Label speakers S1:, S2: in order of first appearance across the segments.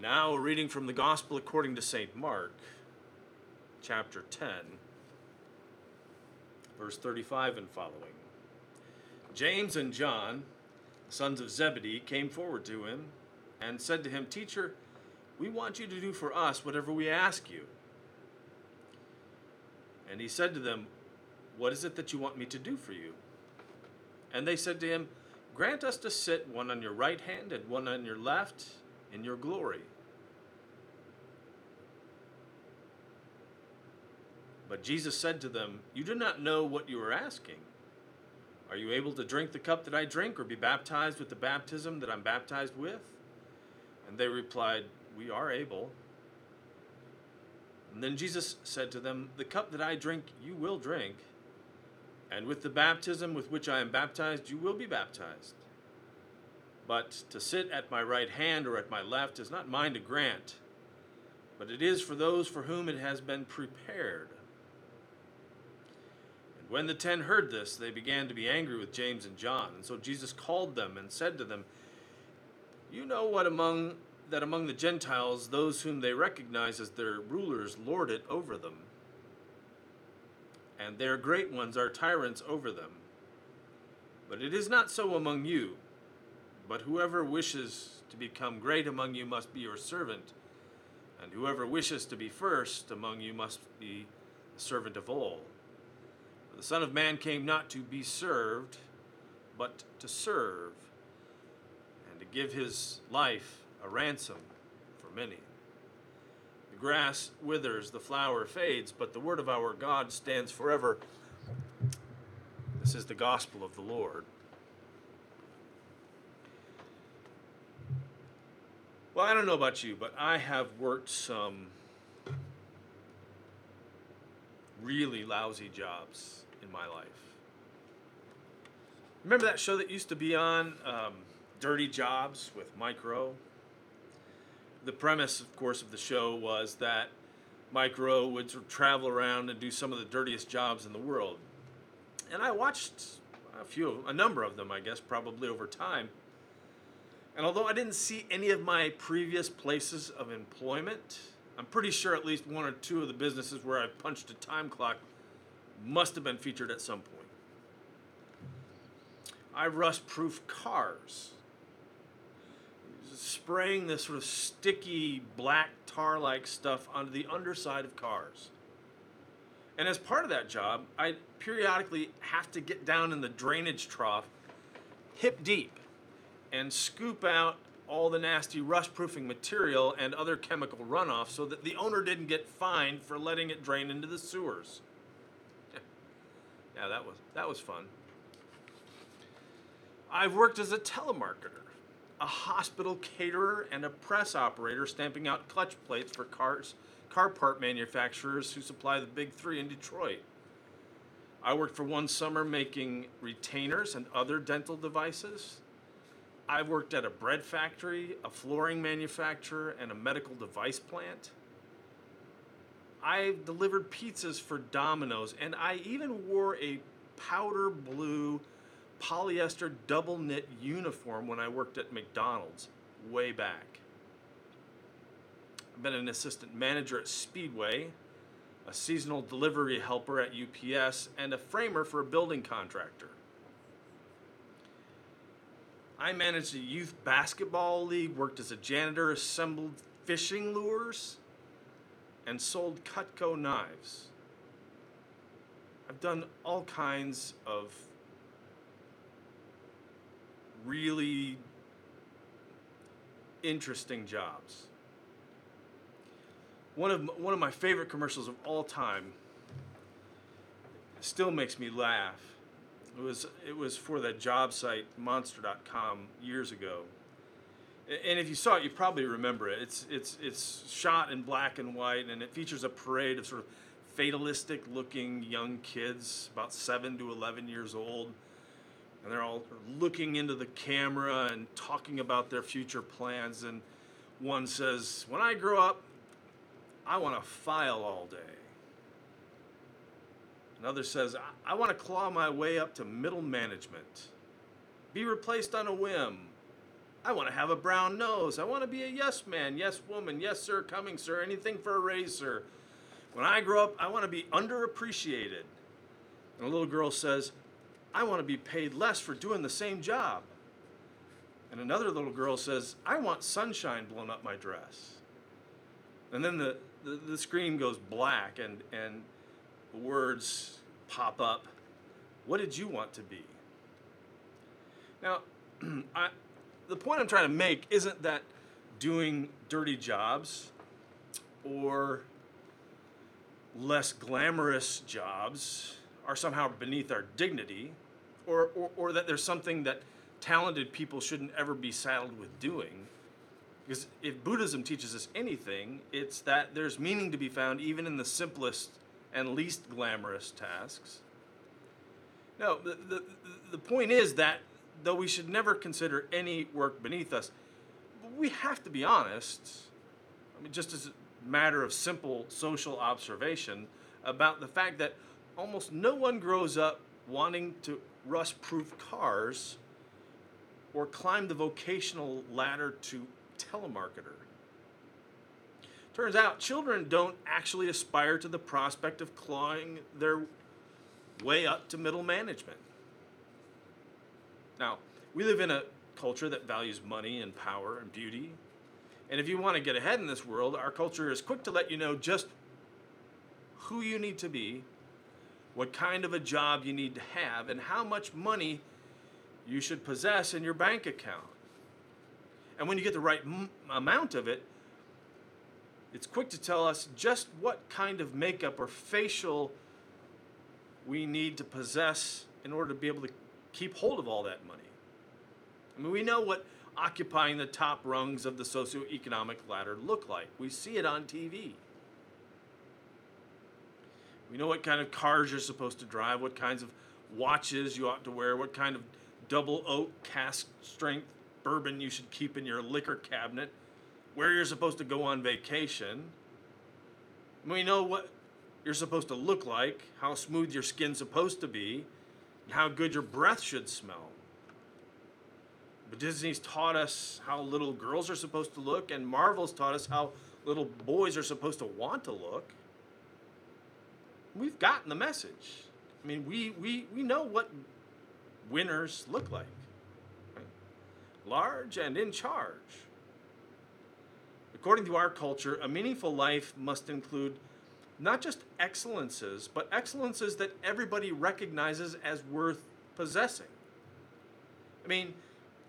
S1: Now, reading from the Gospel according to St. Mark, chapter 10, verse 35 and following. James and John, sons of Zebedee, came forward to him and said to him, Teacher, we want you to do for us whatever we ask you. And he said to them, What is it that you want me to do for you? And they said to him, Grant us to sit one on your right hand and one on your left in your glory. But Jesus said to them, You do not know what you are asking. Are you able to drink the cup that I drink, or be baptized with the baptism that I'm baptized with? And they replied, We are able. And then Jesus said to them, The cup that I drink, you will drink, and with the baptism with which I am baptized, you will be baptized. But to sit at my right hand or at my left is not mine to grant, but it is for those for whom it has been prepared. When the ten heard this, they began to be angry with James and John. And so Jesus called them and said to them, You know what among that among the Gentiles those whom they recognize as their rulers lord it over them. And their great ones are tyrants over them. But it is not so among you. But whoever wishes to become great among you must be your servant, and whoever wishes to be first among you must be the servant of all. The Son of Man came not to be served, but to serve, and to give his life a ransom for many. The grass withers, the flower fades, but the word of our God stands forever. This is the gospel of the Lord. Well, I don't know about you, but I have worked some really lousy jobs in my life. Remember that show that used to be on, um, Dirty Jobs with Mike Rowe? The premise, of course, of the show was that Mike Rowe would travel around and do some of the dirtiest jobs in the world. And I watched a few, a number of them, I guess, probably over time. And although I didn't see any of my previous places of employment, I'm pretty sure at least one or two of the businesses where I punched a time clock must have been featured at some point. I rust proof cars, spraying this sort of sticky black tar like stuff onto the underside of cars. And as part of that job, I periodically have to get down in the drainage trough hip deep and scoop out all the nasty rust proofing material and other chemical runoff so that the owner didn't get fined for letting it drain into the sewers. Yeah, that was that was fun. I've worked as a telemarketer, a hospital caterer, and a press operator stamping out clutch plates for cars, car part manufacturers who supply the big three in Detroit. I worked for one summer making retainers and other dental devices. I've worked at a bread factory, a flooring manufacturer, and a medical device plant. I've delivered pizzas for Domino's, and I even wore a powder blue polyester double knit uniform when I worked at McDonald's way back. I've been an assistant manager at Speedway, a seasonal delivery helper at UPS, and a framer for a building contractor. I managed a youth basketball league, worked as a janitor, assembled fishing lures, and sold Cutco knives. I've done all kinds of really interesting jobs. One of, one of my favorite commercials of all time still makes me laugh. It was, it was for the job site monster.com years ago. And if you saw it, you probably remember it. It's, it's, it's shot in black and white, and it features a parade of sort of fatalistic looking young kids, about 7 to 11 years old. And they're all looking into the camera and talking about their future plans. And one says, When I grow up, I want to file all day. Another says, I, I want to claw my way up to middle management, be replaced on a whim. I want to have a brown nose. I want to be a yes man, yes woman, yes sir, coming sir, anything for a raise, sir. When I grow up, I want to be underappreciated. And a little girl says, I want to be paid less for doing the same job. And another little girl says, I want sunshine blown up my dress. And then the, the, the screen goes black and, and words pop up. What did you want to be? Now, I, the point I'm trying to make isn't that doing dirty jobs or less glamorous jobs are somehow beneath our dignity or, or, or that there's something that talented people shouldn't ever be saddled with doing. Because if Buddhism teaches us anything, it's that there's meaning to be found even in the simplest and least glamorous tasks. No, the, the, the point is that though we should never consider any work beneath us, we have to be honest, I mean, just as a matter of simple social observation, about the fact that almost no one grows up wanting to rust proof cars or climb the vocational ladder to telemarketer. Turns out children don't actually aspire to the prospect of clawing their way up to middle management. Now, we live in a culture that values money and power and beauty. And if you want to get ahead in this world, our culture is quick to let you know just who you need to be, what kind of a job you need to have, and how much money you should possess in your bank account. And when you get the right m- amount of it, it's quick to tell us just what kind of makeup or facial we need to possess in order to be able to keep hold of all that money. I mean, we know what occupying the top rungs of the socioeconomic ladder look like. We see it on TV. We know what kind of cars you're supposed to drive, what kinds of watches you ought to wear, what kind of double oak cask strength bourbon you should keep in your liquor cabinet, where you're supposed to go on vacation. We know what you're supposed to look like, how smooth your skin's supposed to be, how good your breath should smell. But Disney's taught us how little girls are supposed to look, and Marvel's taught us how little boys are supposed to want to look. We've gotten the message. I mean, we, we, we know what winners look like large and in charge. According to our culture, a meaningful life must include not just excellences, but excellences that everybody recognizes as worth possessing. I mean,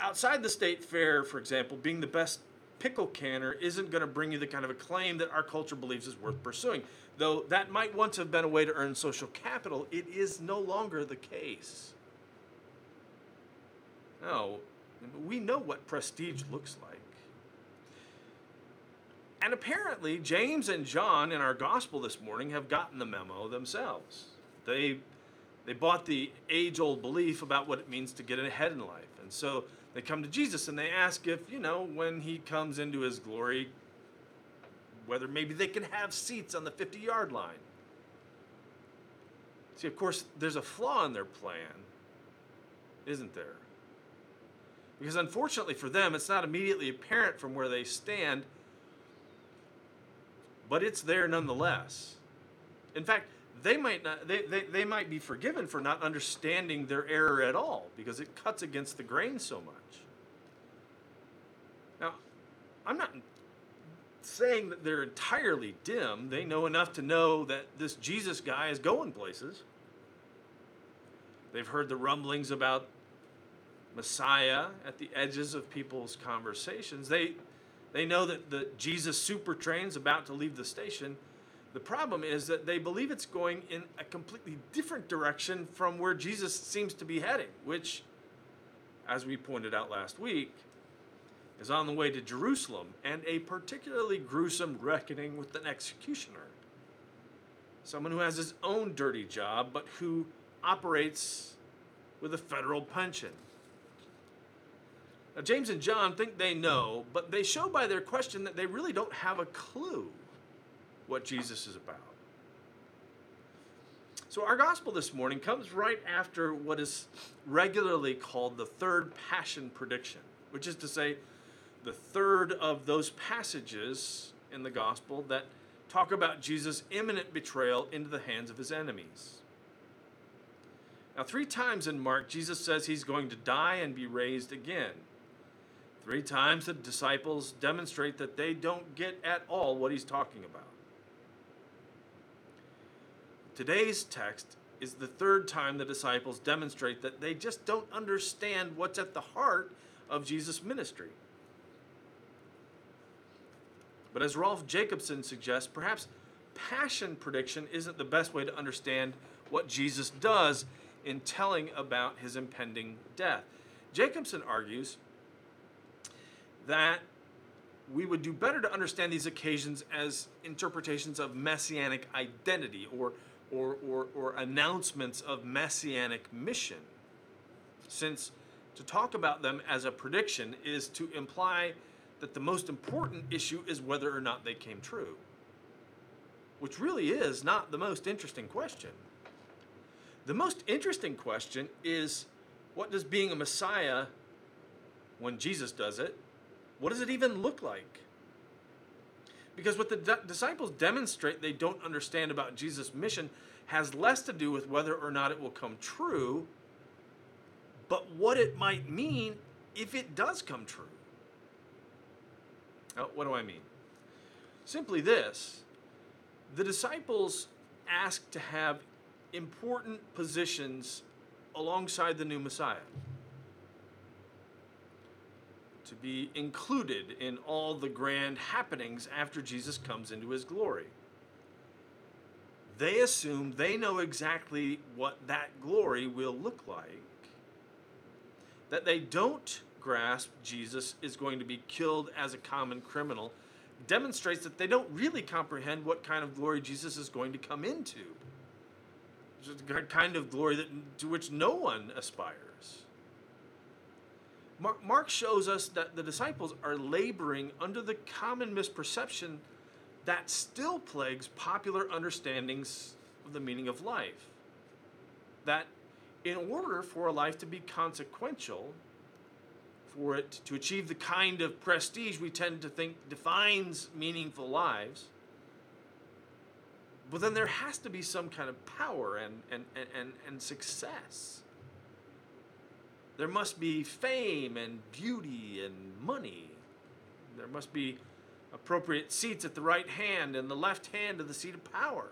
S1: outside the state fair, for example, being the best pickle canner isn't going to bring you the kind of acclaim that our culture believes is worth pursuing. Though that might once have been a way to earn social capital, it is no longer the case. No, we know what prestige looks like. And apparently, James and John in our gospel this morning have gotten the memo themselves. They, they bought the age old belief about what it means to get ahead in life. And so they come to Jesus and they ask if, you know, when he comes into his glory, whether maybe they can have seats on the 50 yard line. See, of course, there's a flaw in their plan, isn't there? Because unfortunately for them, it's not immediately apparent from where they stand, but it's there nonetheless. In fact, they might not they, they, they might be forgiven for not understanding their error at all because it cuts against the grain so much. Now, I'm not saying that they're entirely dim. They know enough to know that this Jesus guy is going places. They've heard the rumblings about Messiah at the edges of people's conversations. They, they know that the Jesus super train's about to leave the station. The problem is that they believe it's going in a completely different direction from where Jesus seems to be heading, which, as we pointed out last week, is on the way to Jerusalem and a particularly gruesome reckoning with an executioner. someone who has his own dirty job, but who operates with a federal pension. Now, James and John think they know, but they show by their question that they really don't have a clue what Jesus is about. So, our gospel this morning comes right after what is regularly called the third passion prediction, which is to say, the third of those passages in the gospel that talk about Jesus' imminent betrayal into the hands of his enemies. Now, three times in Mark, Jesus says he's going to die and be raised again. Three times the disciples demonstrate that they don't get at all what he's talking about. Today's text is the third time the disciples demonstrate that they just don't understand what's at the heart of Jesus' ministry. But as Rolf Jacobson suggests, perhaps passion prediction isn't the best way to understand what Jesus does in telling about his impending death. Jacobson argues that we would do better to understand these occasions as interpretations of messianic identity or or, or, or announcements of messianic mission, since to talk about them as a prediction is to imply that the most important issue is whether or not they came true, which really is not the most interesting question. The most interesting question is what does being a Messiah, when Jesus does it, what does it even look like? Because what the disciples demonstrate they don't understand about Jesus' mission has less to do with whether or not it will come true, but what it might mean if it does come true. Now, what do I mean? Simply this the disciples asked to have important positions alongside the new Messiah to be included in all the grand happenings after Jesus comes into his glory. They assume they know exactly what that glory will look like, that they don't grasp Jesus is going to be killed as a common criminal demonstrates that they don't really comprehend what kind of glory Jesus is going to come into. It's a kind of glory that, to which no one aspires. Mark shows us that the disciples are laboring under the common misperception that still plagues popular understandings of the meaning of life. That in order for a life to be consequential, for it to achieve the kind of prestige we tend to think defines meaningful lives, but then there has to be some kind of power and, and, and, and success. There must be fame and beauty and money. There must be appropriate seats at the right hand and the left hand of the seat of power.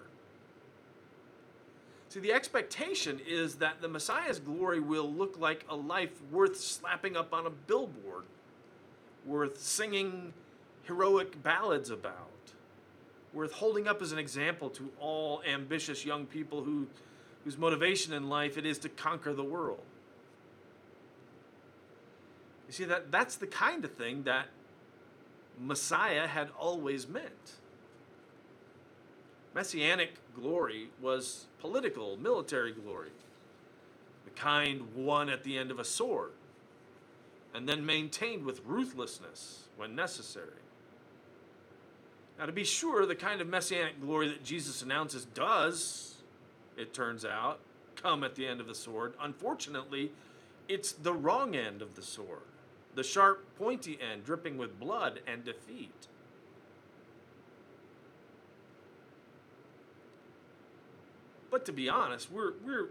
S1: See, the expectation is that the Messiah's glory will look like a life worth slapping up on a billboard, worth singing heroic ballads about, worth holding up as an example to all ambitious young people who, whose motivation in life it is to conquer the world. You see, that, that's the kind of thing that Messiah had always meant. Messianic glory was political, military glory, the kind won at the end of a sword, and then maintained with ruthlessness when necessary. Now, to be sure, the kind of messianic glory that Jesus announces does, it turns out, come at the end of the sword. Unfortunately, it's the wrong end of the sword the sharp, pointy end dripping with blood and defeat. But to be honest, we're, we're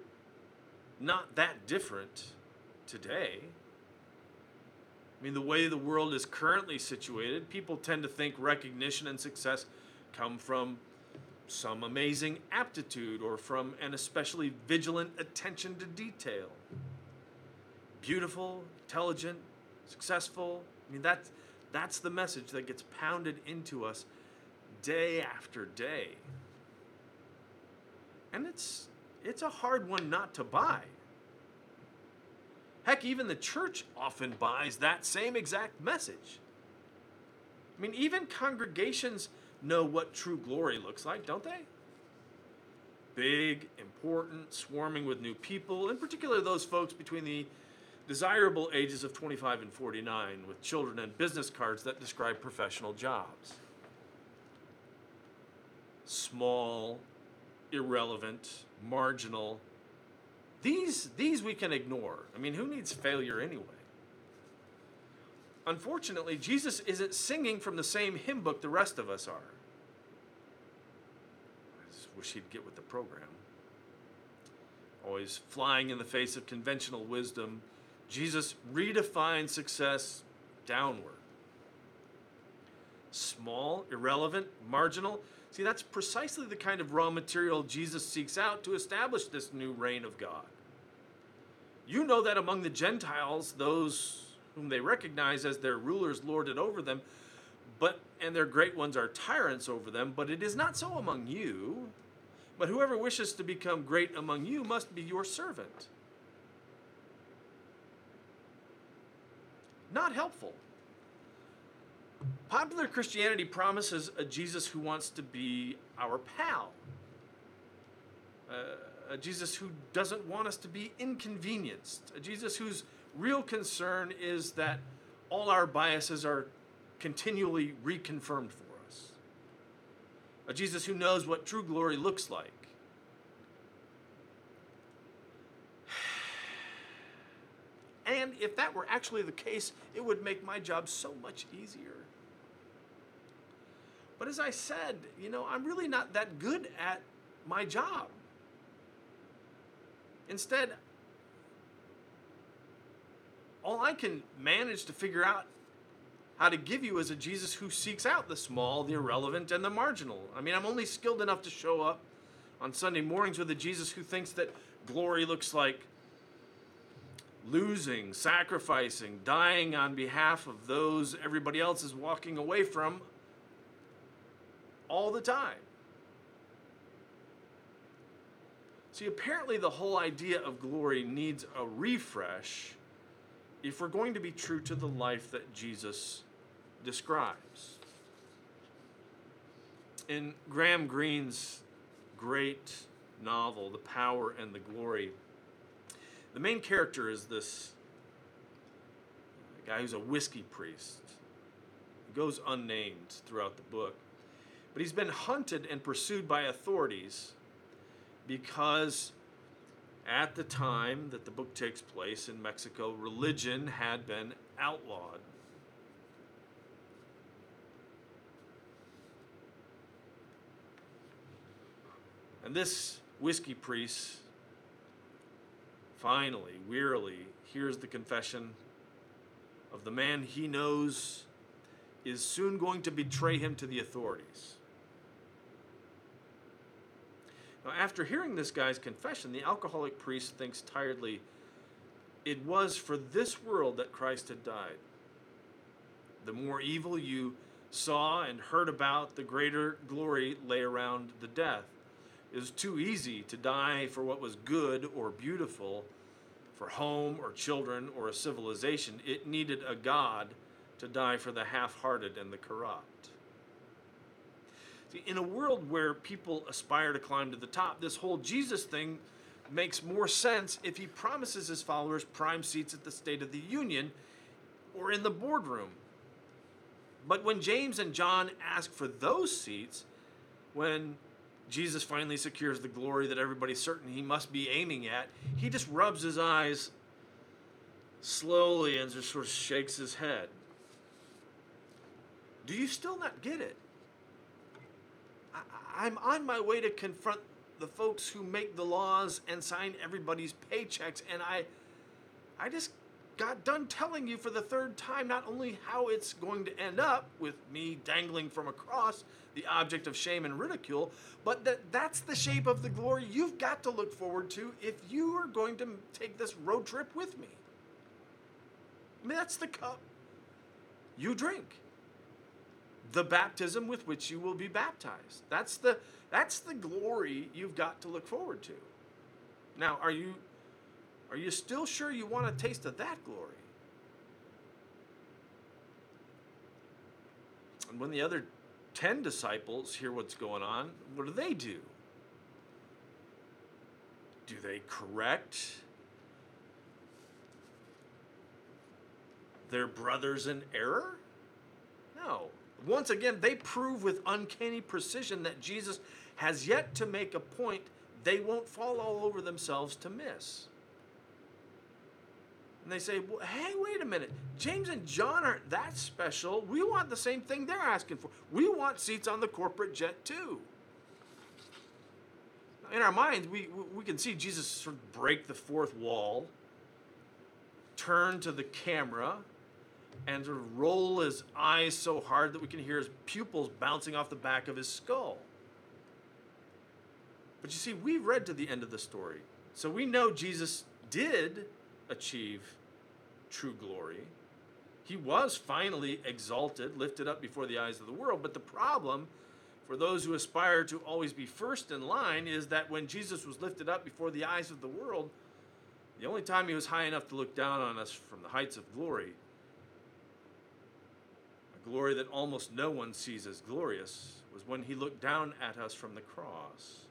S1: not that different today. I mean, the way the world is currently situated, people tend to think recognition and success come from some amazing aptitude or from an especially vigilant attention to detail. Beautiful, intelligent, successful. I mean, that's, that's the message that gets pounded into us day after day. And it's, it's a hard one not to buy. Heck, even the church often buys that same exact message. I mean, even congregations know what true glory looks like, don't they? big, important, swarming with new people, in particular those folks between the desirable ages of 25 and 49 with children and business cards that describe professional jobs. Small, irrelevant, marginal. These, these we can ignore. I mean, who needs failure anyway? Unfortunately, Jesus isn't singing from the same hymn book the rest of us are. I just wish he'd get with the program. Always flying in the face of conventional wisdom, Jesus redefines success downward. Small, irrelevant, marginal. See, that's precisely the kind of raw material Jesus seeks out to establish this new reign of God. You know that among the Gentiles, those whom they recognize as their rulers lord it over them, but and their great ones are tyrants over them, but it is not so among you. But whoever wishes to become great among you must be your servant. Not helpful. Popular Christianity promises a Jesus who wants to be our pal. Uh, a Jesus who doesn't want us to be inconvenienced. A Jesus whose real concern is that all our biases are continually reconfirmed for us. A Jesus who knows what true glory looks like. And if that were actually the case, it would make my job so much easier. But as I said, you know, I'm really not that good at my job. Instead, all I can manage to figure out how to give you is a Jesus who seeks out the small, the irrelevant, and the marginal. I mean, I'm only skilled enough to show up on Sunday mornings with a Jesus who thinks that glory looks like losing, sacrificing, dying on behalf of those everybody else is walking away from all the time. See, apparently, the whole idea of glory needs a refresh if we're going to be true to the life that Jesus describes. In Graham Greene's great novel, The Power and the Glory, the main character is this guy who's a whiskey priest. He goes unnamed throughout the book. But he's been hunted and pursued by authorities because at the time that the book takes place in Mexico, religion had been outlawed. And this whiskey priest finally, wearily, hears the confession of the man he knows is soon going to betray him to the authorities. Now, after hearing this guy's confession, the alcoholic priest thinks tiredly, it was for this world that Christ had died. The more evil you saw and heard about, the greater glory lay around the death. It was too easy to die for what was good or beautiful for home or children or a civilization. It needed a God to die for the half hearted and the corrupt. See, in a world where people aspire to climb to the top, this whole Jesus thing makes more sense if he promises his followers prime seats at the State of the Union or in the boardroom. But when James and John ask for those seats, when Jesus finally secures the glory that everybody's certain he must be aiming at, he just rubs his eyes slowly and just sort of shakes his head. Do you still not get it? I, am on my way to confront the folks who make the laws and sign everybody's paychecks, and I, I just got done telling you for the third time not only how it's going to end up with me dangling from a cross, the object of shame and ridicule, but that that's the shape of the glory you've got to look forward to if you are going to take this road trip with me. I mean, that's the cup you drink. The baptism with which you will be baptized. That's the that's the glory you've got to look forward to. Now, are you are you still sure you want a taste of that glory? And when the other 10 disciples hear what's going on, what do they do? Do they correct their brothers in error? No. Once again, they prove with uncanny precision that Jesus has yet to make a point they won't fall all over themselves to miss. And they say, well, hey, wait a minute. James and John aren't that special. We want the same thing they're asking for. We want seats on the corporate jet too. In our minds, we, we can see Jesus sort of break the fourth wall, turn to the camera, and sort of roll his eyes so hard that we can hear his pupils bouncing off the back of his skull. But you see, we've read to the end of the story. So we know Jesus did achieve true glory. He was finally exalted, lifted up before the eyes of the world. But the problem for those who aspire to always be first in line is that when Jesus was lifted up before the eyes of the world, the only time he was high enough to look down on us from the heights of glory, a glory that almost no one sees as glorious, was when he looked down at us from the cross.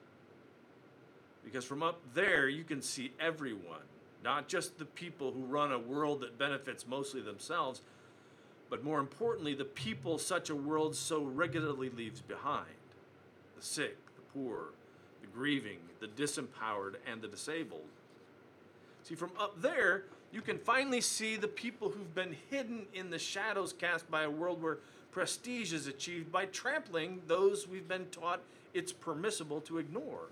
S1: Because from up there, you can see everyone not just the people who run a world that benefits mostly themselves, but more importantly, the people such a world so regularly leaves behind the sick, the poor, the grieving, the disempowered, and the disabled. See, from up there, you can finally see the people who've been hidden in the shadows cast by a world where prestige is achieved by trampling those we've been taught it's permissible to ignore.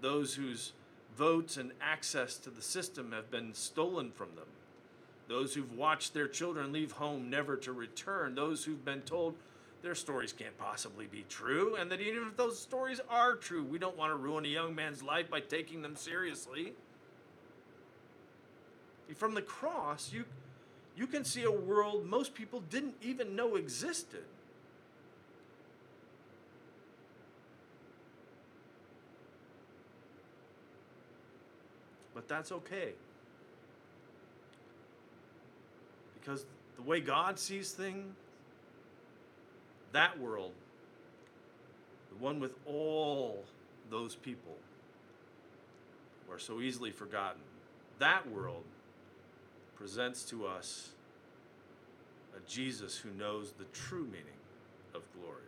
S1: Those whose votes and access to the system have been stolen from them. Those who've watched their children leave home never to return. Those who've been told their stories can't possibly be true, and that even if those stories are true, we don't want to ruin a young man's life by taking them seriously. From the cross, you, you can see a world most people didn't even know existed. But that's okay. Because the way God sees things, that world, the one with all those people who are so easily forgotten, that world presents to us a Jesus who knows the true meaning of glory.